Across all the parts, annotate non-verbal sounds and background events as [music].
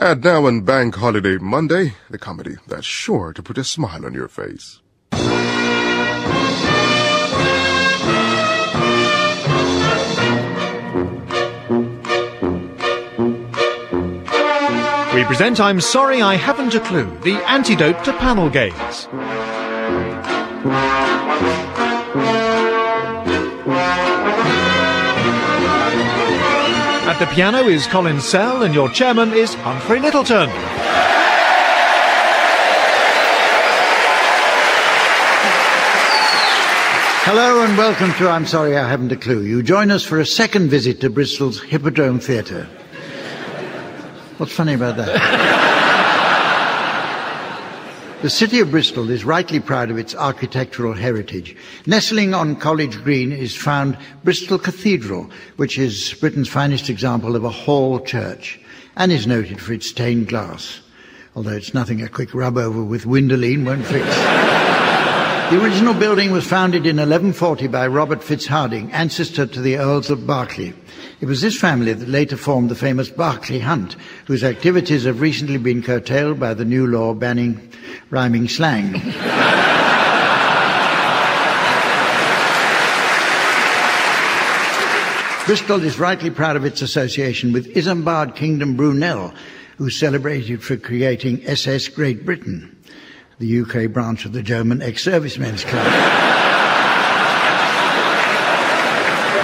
And now on Bank Holiday Monday, the comedy that's sure to put a smile on your face. We present I'm Sorry I Haven't a Clue, the antidote to panel games. The piano is Colin Sell and your chairman is Humphrey Lyttelton. Hello and welcome to I'm Sorry I Haven't a Clue. You join us for a second visit to Bristol's Hippodrome Theatre. What's funny about that? The city of Bristol is rightly proud of its architectural heritage. Nestling on College Green is found Bristol Cathedral, which is Britain's finest example of a hall church and is noted for its stained glass, although it's nothing a quick rub over with Windolene won't fix. The original building was founded in 1140 by Robert Fitzhardinge, ancestor to the Earls of Berkeley. It was this family that later formed the famous Berkeley Hunt, whose activities have recently been curtailed by the new law banning rhyming slang. [laughs] Bristol is rightly proud of its association with Isambard Kingdom Brunel, who's celebrated for creating SS Great Britain, the UK branch of the German ex-servicemen's club. [laughs]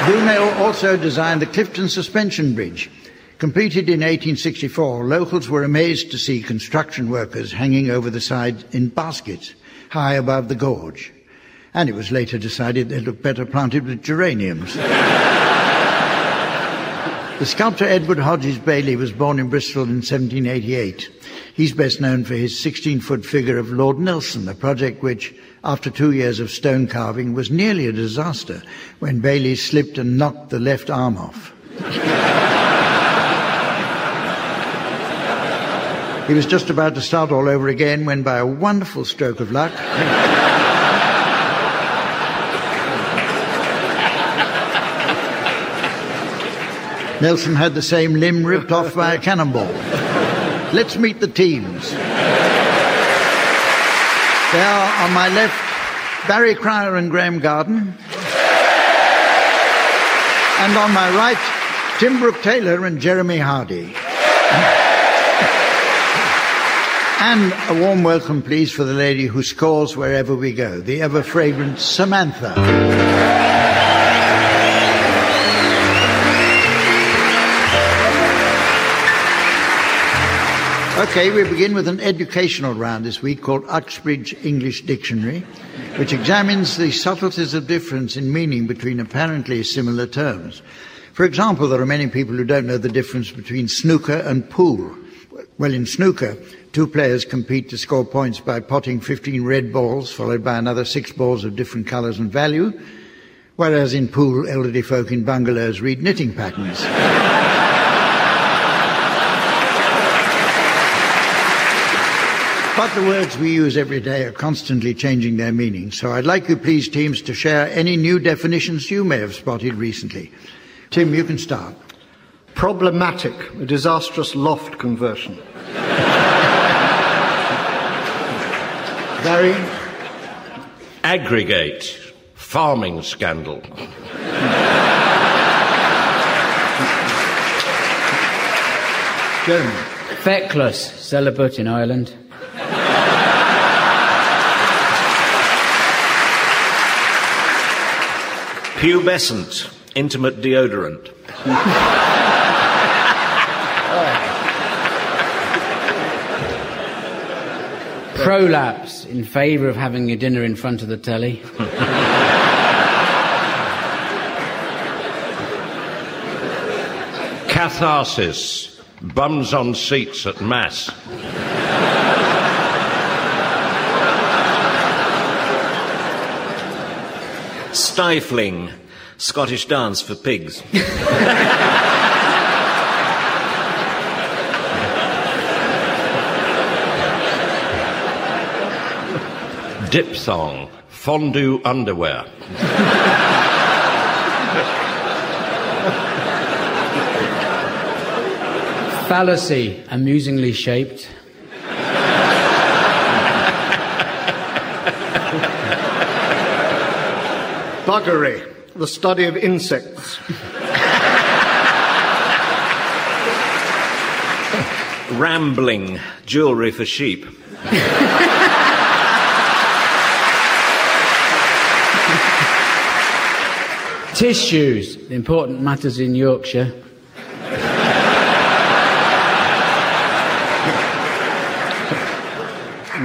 Brunel also designed the Clifton Suspension Bridge. Completed in 1864, locals were amazed to see construction workers hanging over the side in baskets high above the gorge. And it was later decided they looked better planted with geraniums. [laughs] the sculptor Edward Hodges Bailey was born in Bristol in 1788. He's best known for his 16 foot figure of Lord Nelson, a project which, after two years of stone carving, was nearly a disaster when Bailey slipped and knocked the left arm off. he was just about to start all over again when, by a wonderful stroke of luck, Nelson had the same limb ripped off by a cannonball. Let's meet the teams. They are on my left, Barry Cryer and Graham Garden. And on my right, Tim Brooke Taylor and Jeremy Hardy. And a warm welcome, please, for the lady who scores wherever we go, the ever fragrant Samantha. Okay, we begin with an educational round this week called Uxbridge English Dictionary, which examines the subtleties of difference in meaning between apparently similar terms. For example, there are many people who don't know the difference between snooker and pool. Well, in snooker, two players compete to score points by potting 15 red balls, followed by another six balls of different colours and value, whereas in pool, elderly folk in bungalows read knitting patterns. [laughs] But the words we use every day are constantly changing their meaning. So I'd like you, please, teams, to share any new definitions you may have spotted recently. Tim, you can start. Problematic, a disastrous loft conversion. Barry? Aggregate, farming scandal. Jeremy? Feckless, celibate in Ireland. Pubescent, intimate deodorant. [laughs] Prolapse, in favour of having your dinner in front of the telly. Catharsis, bums on seats at Mass. Stifling, Scottish dance for pigs. Diphthong, fondue underwear. Fallacy, amusingly shaped. Buggery, the study of insects. Rambling, jewellery for sheep. Tissues, important matters in Yorkshire.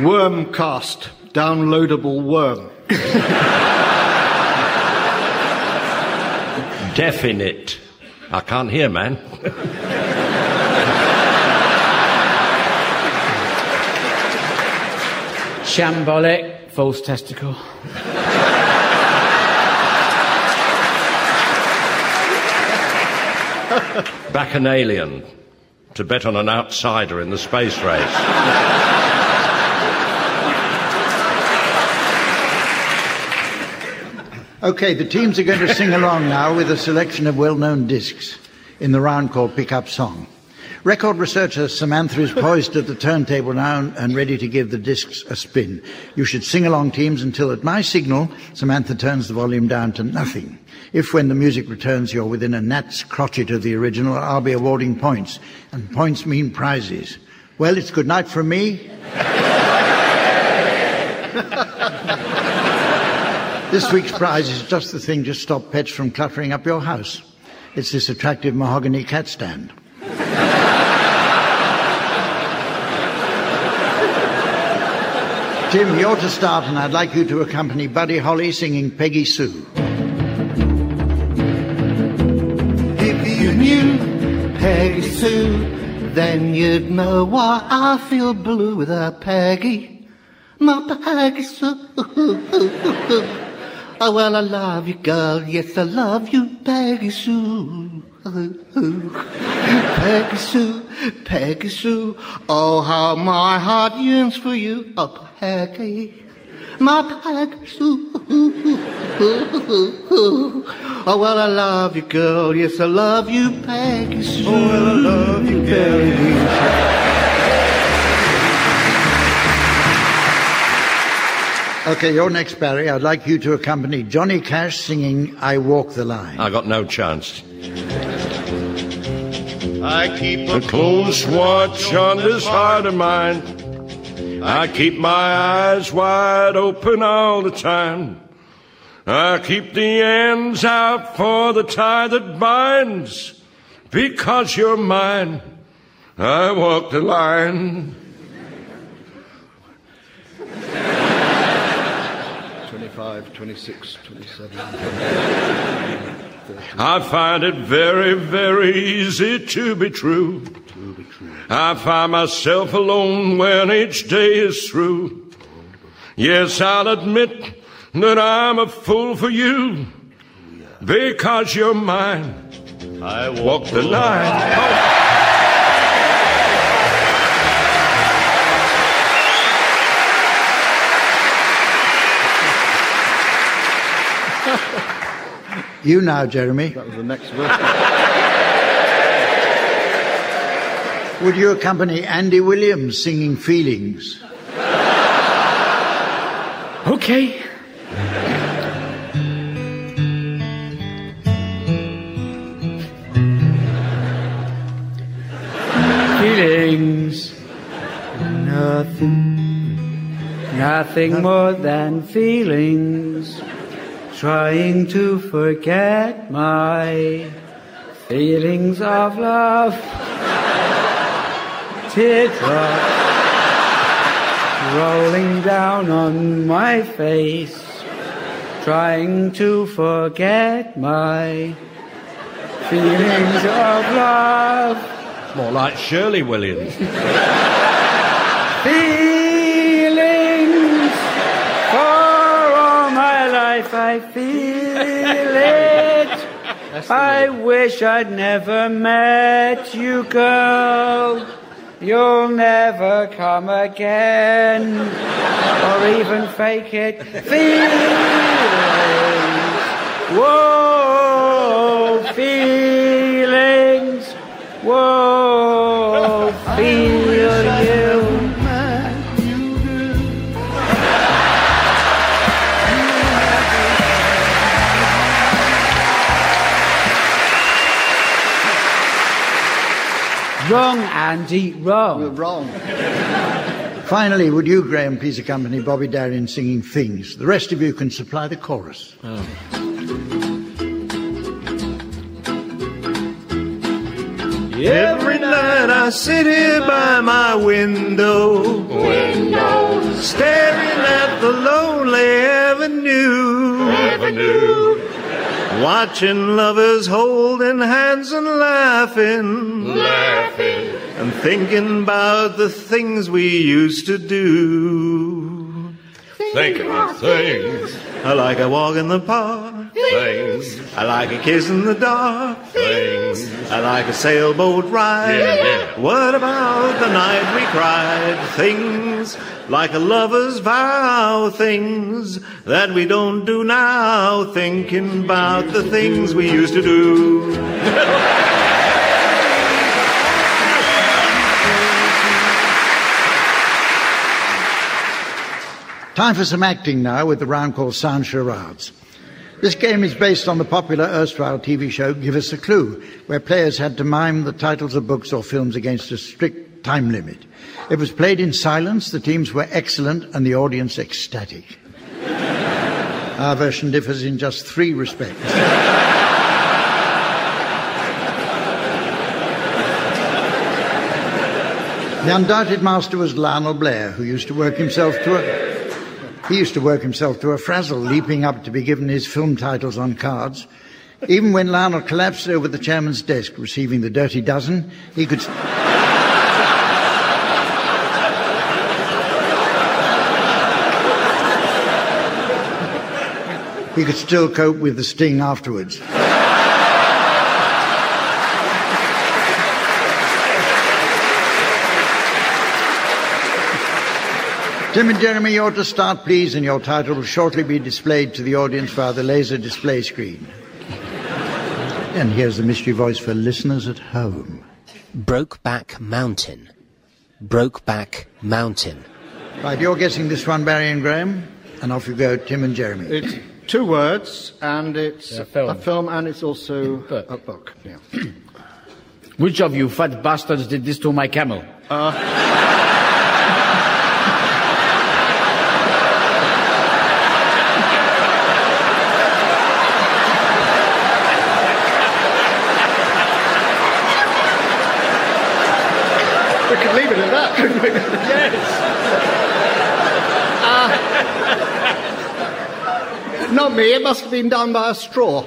Worm cast, downloadable worm. Definite. I can't hear, man. Shambolic, false testicle. Bacchanalian. To bet on an outsider in the space race. Okay, the teams are going to sing along now with a selection of well-known discs in the round called Pick Up Song. Record researcher Samantha is poised at the turntable now and ready to give the discs a spin. You should sing along teams until at my signal, Samantha turns the volume down to nothing. If when the music returns you're within a gnat's crotchet of the original, I'll be awarding points. And points mean prizes. Well, it's good night from me. [laughs] This week's prize is just the thing to stop pets from cluttering up your house. It's this attractive mahogany cat stand. Tim, you're to start, and I'd like you to accompany Buddy Holly singing Peggy Sue. If you knew Peggy Sue, then you'd know why I feel blue with her Peggy. My Peggy Sue. [laughs] Oh, well, I love you, girl. Yes, I love you, Peggy Sue. Peggy Sue, Peggy Sue. Oh, how my heart yearns for you. Oh, Peggy. My Peggy Sue. Oh, well, I love you, girl. Yes, I love you, Peggy Sue. Oh, well, I love you, Peggy. Okay, you're next, Barry. I'd like you to accompany Johnny Cash singing I Walk the Line. I got no chance. I keep A close watch on this heart of mine. I keep my eyes wide open all the time. I keep the ends out for the tie that binds. Because you're mine, I walk the line. 25, 26, 27. I find it very, very easy to be true. I find myself alone when each day is through. Yes, I'll admit that I'm a fool for you. Because you're mine. I Walk the line. Oh. You now, Jeremy. That was the next verse. [laughs] Would you accompany Andy Williams singing Feelings? Okay. Feelings. Nothing. Nothing more than feelings. Trying to forget my feelings of love. Teardrops rolling down on my face, trying to forget my feelings of love. More like Shirley Williams. Life, I [laughs] feel it. I wish I'd never met you, girl. You'll never come again, or even fake it. Feelings, whoa, feelings, whoa. feel Wrong, Andy, wrong. Wrong. Finally, would you, Graham, please accompany Bobby Darin singing Things? The rest of you can supply the chorus. Oh. Every night I sit here by my window, window, staring at the lonely avenue, avenue, watching lovers holding hands and laughing, laughing, and thinking about the things we used to do. Thinking of things, I like a walk in the park. Things, I like a kiss in the dark. things. I like a sailboat ride. Yeah, yeah. What about the night we cried? Things like a lover's vow. Things that we don't do now. Thinking about the things we used to do. Time for some acting now with the round called Sound Charades. This game is based on the popular erstwhile TV show Give Us a Clue, where players had to mime the titles of books or films against a strict time limit. It was played in silence, the teams were excellent, and the audience ecstatic. [laughs] Our version differs in just three respects. The undoubted master was Lionel Blair, who used to work himself to a he used to work himself to a frazzle, leaping up to be given his film titles on cards. Even when Lionel collapsed over the chairman's desk, receiving the dirty dozen, he could. he could still cope with the sting afterwards. Tim and Jeremy, you're to start, please, and your title will shortly be displayed to the audience via the laser display screen. And here's the mystery voice for listeners at home. Brokeback Mountain. Brokeback Mountain. Right, you're guessing this one, Barry and Graham, and off you go, Tim and Jeremy. It's two words, and it's A film. and it's also Book. a book. Yeah. Which of you fat bastards did this to my camel? We could leave it couldn't we? yes. Not me. It must have been done by a straw.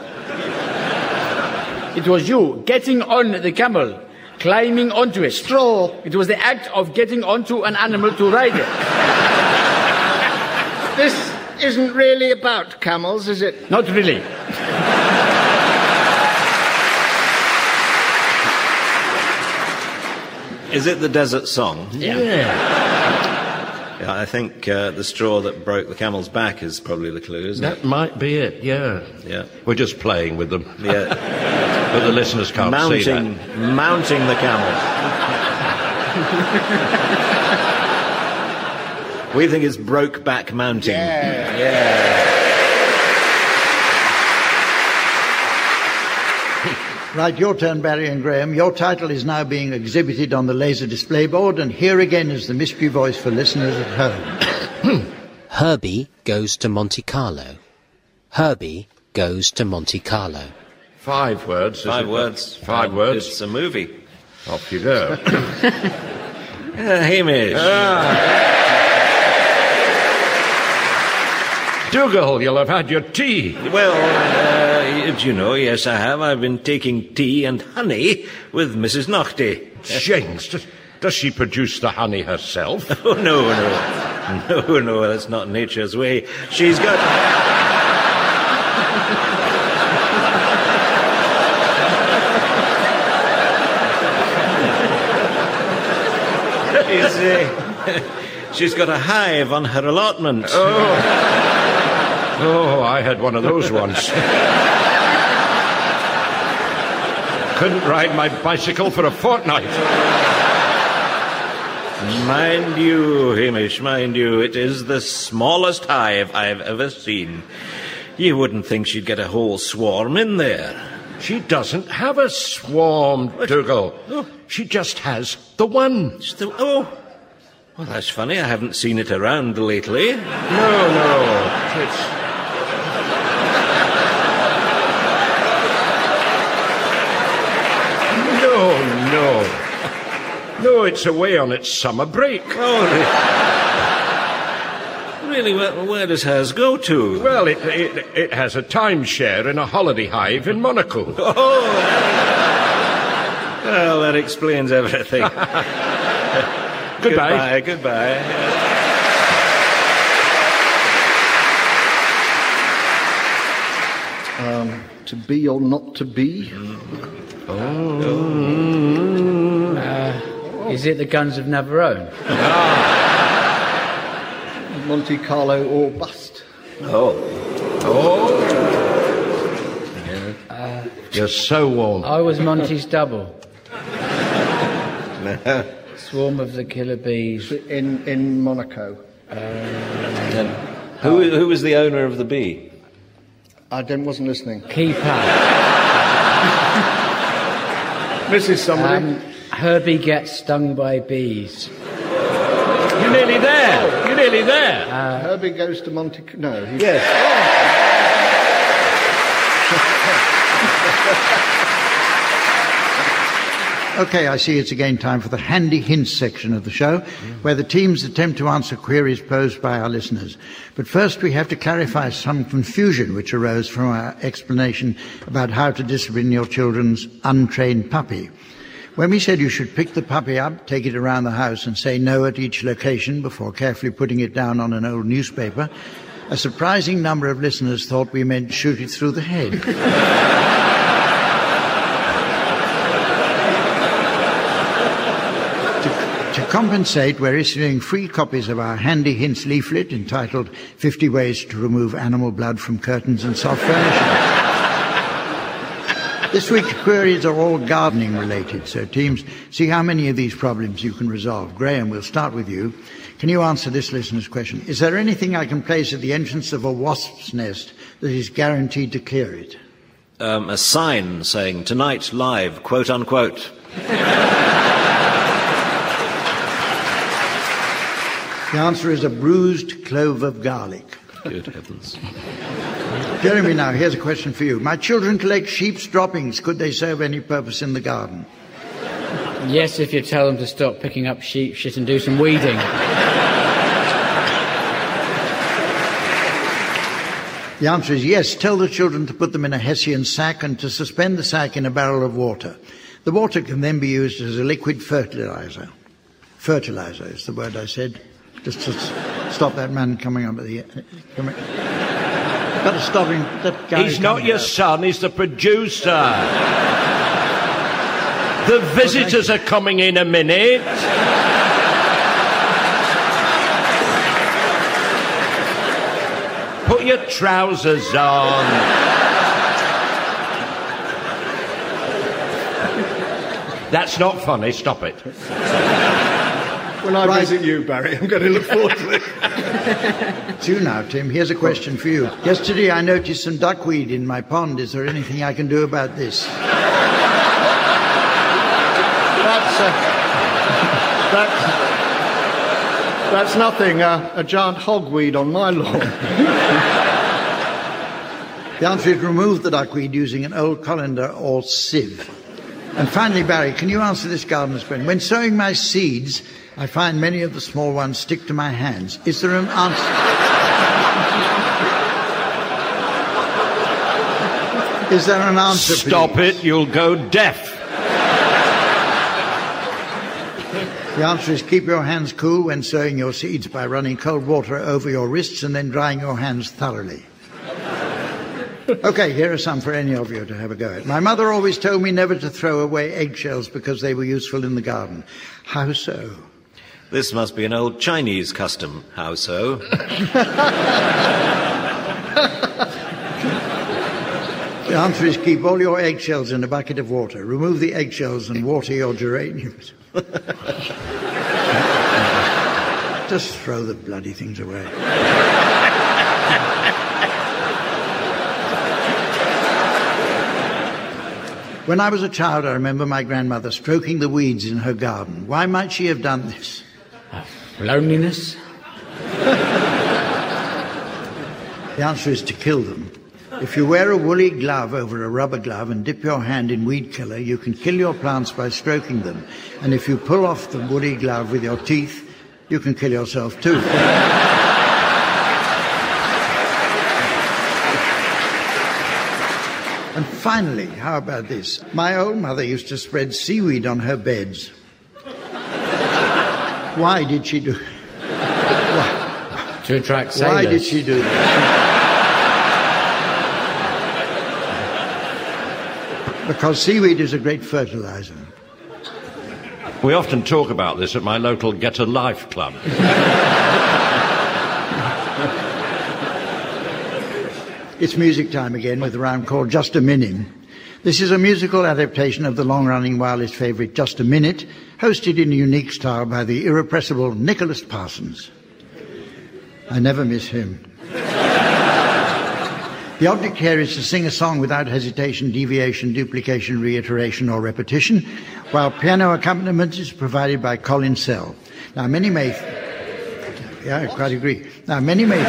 It was you getting on the camel, climbing onto it. Straw. It was the act of getting onto an animal to ride it. This isn't really about camels, is it? Not really. Is it the desert song? Yeah. Yeah, I think uh, the straw that broke the camel's back is probably the clue, isn't it? That might be it, yeah. Yeah. We're just playing with them. Yeah. [laughs] But the listeners can't see that. mounting, mounting the camel. [laughs] we think it's Broke Brokeback Mountain. Right, your turn, Barry and Graham. Your title is now being exhibited on the laser display board, and here again is the mystery voice for listeners at home. [coughs] Herbie goes to Monte Carlo. Herbie goes to Monte Carlo. Five words. Five it? words. Five And words. It's a movie. Off you go. [coughs] Uh, Hamish. Dougal, you'll have had your tea. Well, uh, you know, yes, I have. I've been taking tea and honey with Mrs. Naughtie. James, does, does she produce the honey herself? [laughs] Oh, no, no. No, no, that's not nature's way. She's got. Uh, she's got a hive on her allotment. Oh. Oh, I had one of those once. [laughs] Couldn't ride my bicycle for a fortnight. Mind you, Hamish, mind you, it is the smallest hive I've ever seen. You wouldn't think she'd get a whole swarm in there. She doesn't have a swarm, Dougal. Oh. She just has the one. The, oh, well, that's funny. I haven't seen it around lately. No, no. It's. No, no. No, it's away on its summer break. Oh, [laughs] really? Where, where does hers go to? Well, it, it, it has a timeshare in a holiday hive in Monaco. [laughs] Oh! Well, that explains everything. [laughs] Goodbye. Goodbye. Goodbye. Um, to be or not to be? Is it the Guns of Navarone? Monte Carlo or bust? Oh. Oh. You're so warm. I was Monty's double. [laughs] Swarm of the killer bees. In, in Monaco. Who, who was the owner of the bee? I didn't, wasn't listening. Keep up. Mrs. Somebody. Um, Herbie gets stung by bees. You're nearly there. You're nearly there. Uh, Herbie goes to Monte. No. He, [laughs] Okay, I see it's again time for the handy hints section of the show, where the teams attempt to answer queries posed by our listeners. But first, we have to clarify some confusion which arose from our explanation about how to discipline your children's untrained puppy. When we said you should pick the puppy up, take it around the house, and say no at each location before carefully putting it down on an old newspaper, a surprising number of listeners thought we meant shoot it through the head. To compensate, we're issuing free copies of our handy hints leaflet entitled 50 Ways to Remove Animal Blood from Curtains and Soft Furnishings. This week's queries are all gardening related, so teams, see how many of these problems you can resolve. Graham, we'll start with you. Can you answer this listener's question? Is there anything I can place at the entrance of a wasp's nest that is guaranteed to clear it? Um, a sign saying tonight live, quote unquote. The answer is a bruised clove of garlic. Good heavens. Jeremy, now, here's a question for you. My children collect sheep's droppings. Could they serve any purpose in the garden? Yes, if you tell them to stop picking up sheep shit and do some weeding. The answer is yes. Tell the children to put them in a Hessian sack and to suspend the sack in a barrel of water. The water can then be used as a liquid fertilizer. Fertilizer is the word I said. Just to stop that man coming up at the. Coming. Got to stop him. That guy He's not your up. son, he's the producer. The visitors are coming in a minute. Put your trousers on. That's not funny, stop it. When I Right. visit you, Barry, I'm going to look forward to it. It's you now, Tim. Here's a question for you. Yesterday I noticed some duckweed in my pond. Is there anything I can do about this? That's, uh, that's, that's nothing. Uh, a giant hogweed on my lawn. The answer is remove the duckweed using an old colander or sieve. And finally, Barry, can you answer this gardener's question? When sowing my seeds, I find many of the small ones stick to my hands. Is there an answer? Is there an answer? Stop please? it, you'll go deaf. The answer is keep your hands cool when sowing your seeds by running cold water over your wrists and then drying your hands thoroughly. Okay, here are some for any of you to have a go at. My mother always told me never to throw away eggshells because they were useful in the garden. How so? This must be an old Chinese custom. How so? [laughs] The answer is keep all your eggshells in a bucket of water. Remove the eggshells and water your geraniums. [laughs] Just throw the bloody things away. When I was a child, I remember my grandmother stroking the weeds in her garden. Why might she have done this? Loneliness? The answer is to kill them. If you wear a woolly glove over a rubber glove and dip your hand in weed killer, you can kill your plants by stroking them. And if you pull off the woolly glove with your teeth, you can kill yourself too. and finally, how about this? My old mother used to spread seaweed on her beds. Why did she do To attract sailors. Why did she do that? because seaweed is a great fertilizer. We often talk about this at my local Get a Life club. It's music time again with a round called Just a Minute. This is a musical adaptation of the long-running wireless favourite Just a Minute, hosted in a unique style by the irrepressible Nicholas Parsons. I never miss him. [laughs] The object here is to sing a song without hesitation, deviation, duplication, reiteration, or repetition, while piano accompaniment is provided by Colin Sell. Now, many may, yeah, I quite agree. Now, many may,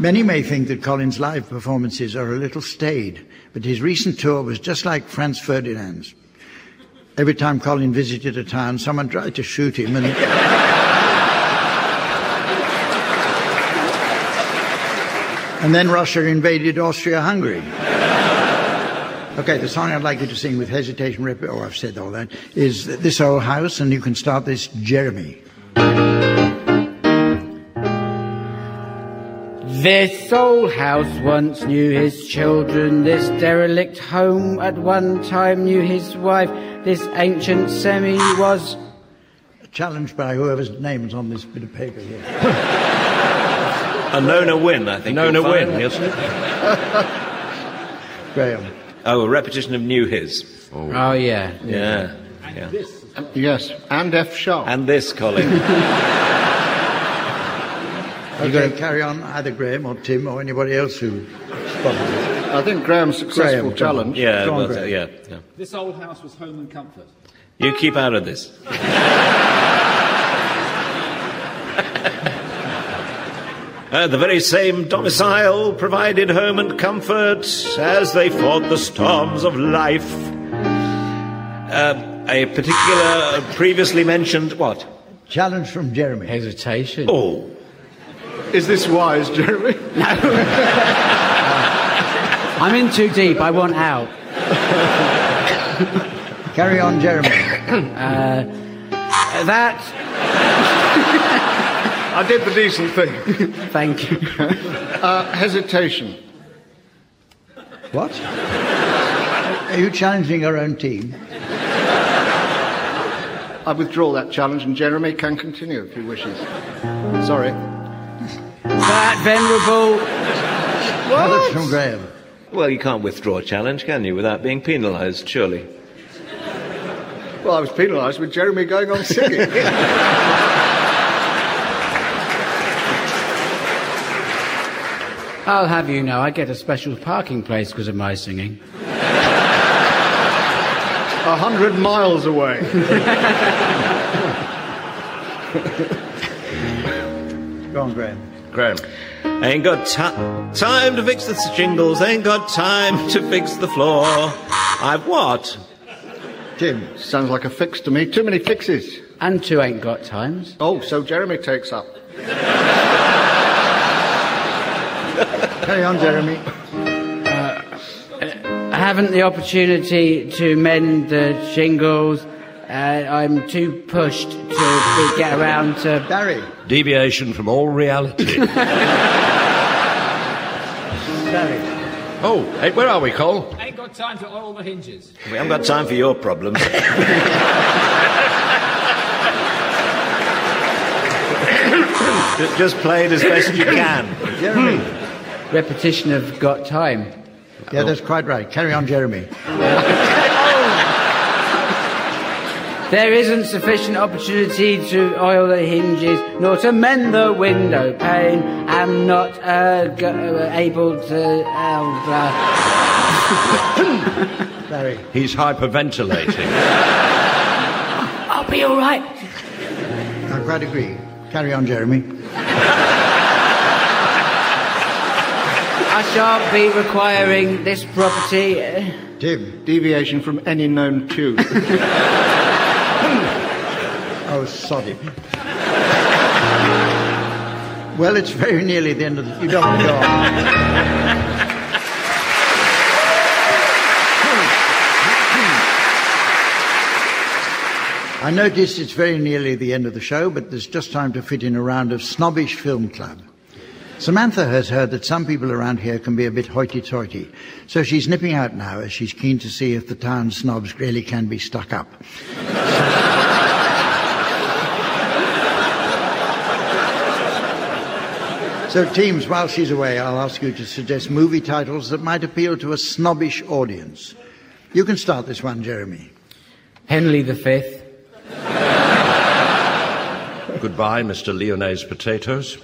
many may think that Colin's live performances are a little staid, but his recent tour was just like Franz Ferdinand's. Every time Colin visited a town, someone tried to shoot him, and [laughs] And then Russia invaded Austria-Hungary. Okay, the song I'd like you to sing with hesitation, rep- oh, I've said all that, is This Old House, and you can start this, Jeremy. This old house once knew his children. This derelict home at one time knew his wife. This ancient semi was. Challenged by whoever's name's on this bit of paper here. A Nona win, I think. Nona you'll win, yes. [laughs] Graham. Oh, a repetition of New His. Oh, yeah. Yeah. yeah. Yes, and F sharp. And this, Colin. [laughs] Okay, carry on, either Graham or Tim or anybody else who. I think Graham's successful Graham, challenge. yeah, on, well, Graham. yeah, yeah. This old house was home and comfort. You keep out of this. [laughs] Uh, the very same domicile provided home and comfort as they fought the storms of life. Uh, a particular previously mentioned what? Challenge from Jeremy. Hesitation. Oh, Is this wise, Jeremy? [laughs] No. I'm in too deep. I want out. Carry on, Jeremy. [coughs] That. I did the decent thing. [laughs] Thank you. Uh, hesitation. what? Are you challenging your own team? I withdraw that challenge, and Jeremy can continue if he wishes. Sorry. That venerable. Challenge from Graham. well, you can't withdraw a challenge, can you, without being penalised, surely? Well, I was penalised with Jeremy going on singing. [laughs] I'll have you know, I get a special parking place because of my singing. A hundred miles away. [laughs] Go on, Graham. Graham. Ain't got ti time to fix the shingles, ain't got time to fix the floor. I've what? Jim, Sounds like a fix to me. Too many fixes. And two ain't got times. Oh, so Jeremy takes up. [laughs] Carry on, Jeremy. I haven't the opportunity to mend the shingles. Uh, I'm too pushed to be, get around to. Barry. Deviation from all reality. [laughs] Barry. oh, hey, where are we, Cole? Ain't got time to oil the hinges. We haven't got time for your problems. [laughs] Just- Just play it as best you can. Jeremy. Repetition of got time. Yeah, that's quite right. Carry on, Jeremy. Uh, There isn't sufficient opportunity to oil the hinges, nor to mend the window pane. I'm not uh, go- able to. Uh, [laughs] Barry. He's hyperventilating. [laughs] I'll be all right. I quite agree. Carry on, Jeremy. I shan't be requiring this property. Tim. Deviation from any known tune. [laughs] Oh, soddy. well, it's very nearly the end of the... You don't go on. I notice it's very nearly the end of the show, but there's just time to fit in a round of snobbish film club. Samantha has heard that some people around here can be a bit hoity-toity, so she's nipping out now as she's keen to see if the town snobs really can be stuck up. So, teams, while she's away, I'll ask you to suggest movie titles that might appeal to a snobbish audience. You can start this one, Jeremy. Henley the Fifth. Goodbye, Mr. Lyonnaise Potatoes.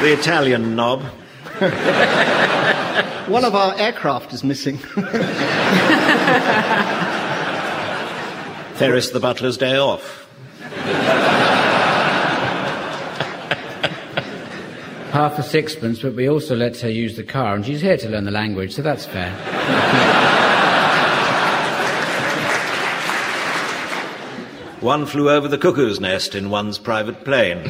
The Italian knob. One of our aircraft is missing. [laughs] Ferris the butler's day off. Half a sixpence, but we also let her use the car, and she's here to learn the language, so that's fair. One flew over the cuckoo's nest in one's private plane.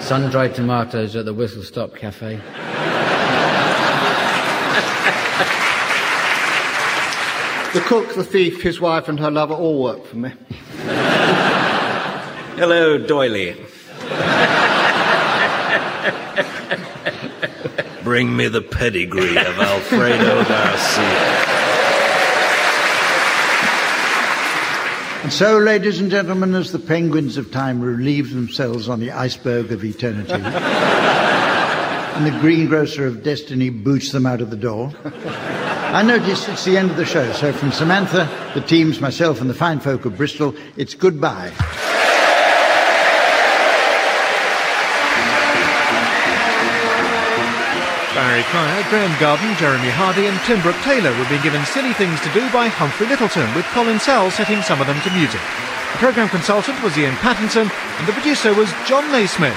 Sun-dried tomatoes at the Whistle Stop Cafe. The cook, the thief, his wife, and her lover all work for me. Hello, doily. Bring me the pedigree of Alfredo Garcia. And so, ladies and gentlemen, as the penguins of time relieve themselves on the iceberg of eternity, [laughs] and the greengrocer of destiny boots them out of the door, I notice it's the end of the show. So, from Samantha, the teams, myself, and the fine folk of Bristol, it's goodbye. Barry Cryer, Graham Garden, Jeremy Hardy and Tim Brooke Taylor were being given silly things to do by Humphrey Lyttelton, with Colin Sell setting some of them to music. The programme consultant was Iain Pattinson and the producer was Jon Naismith.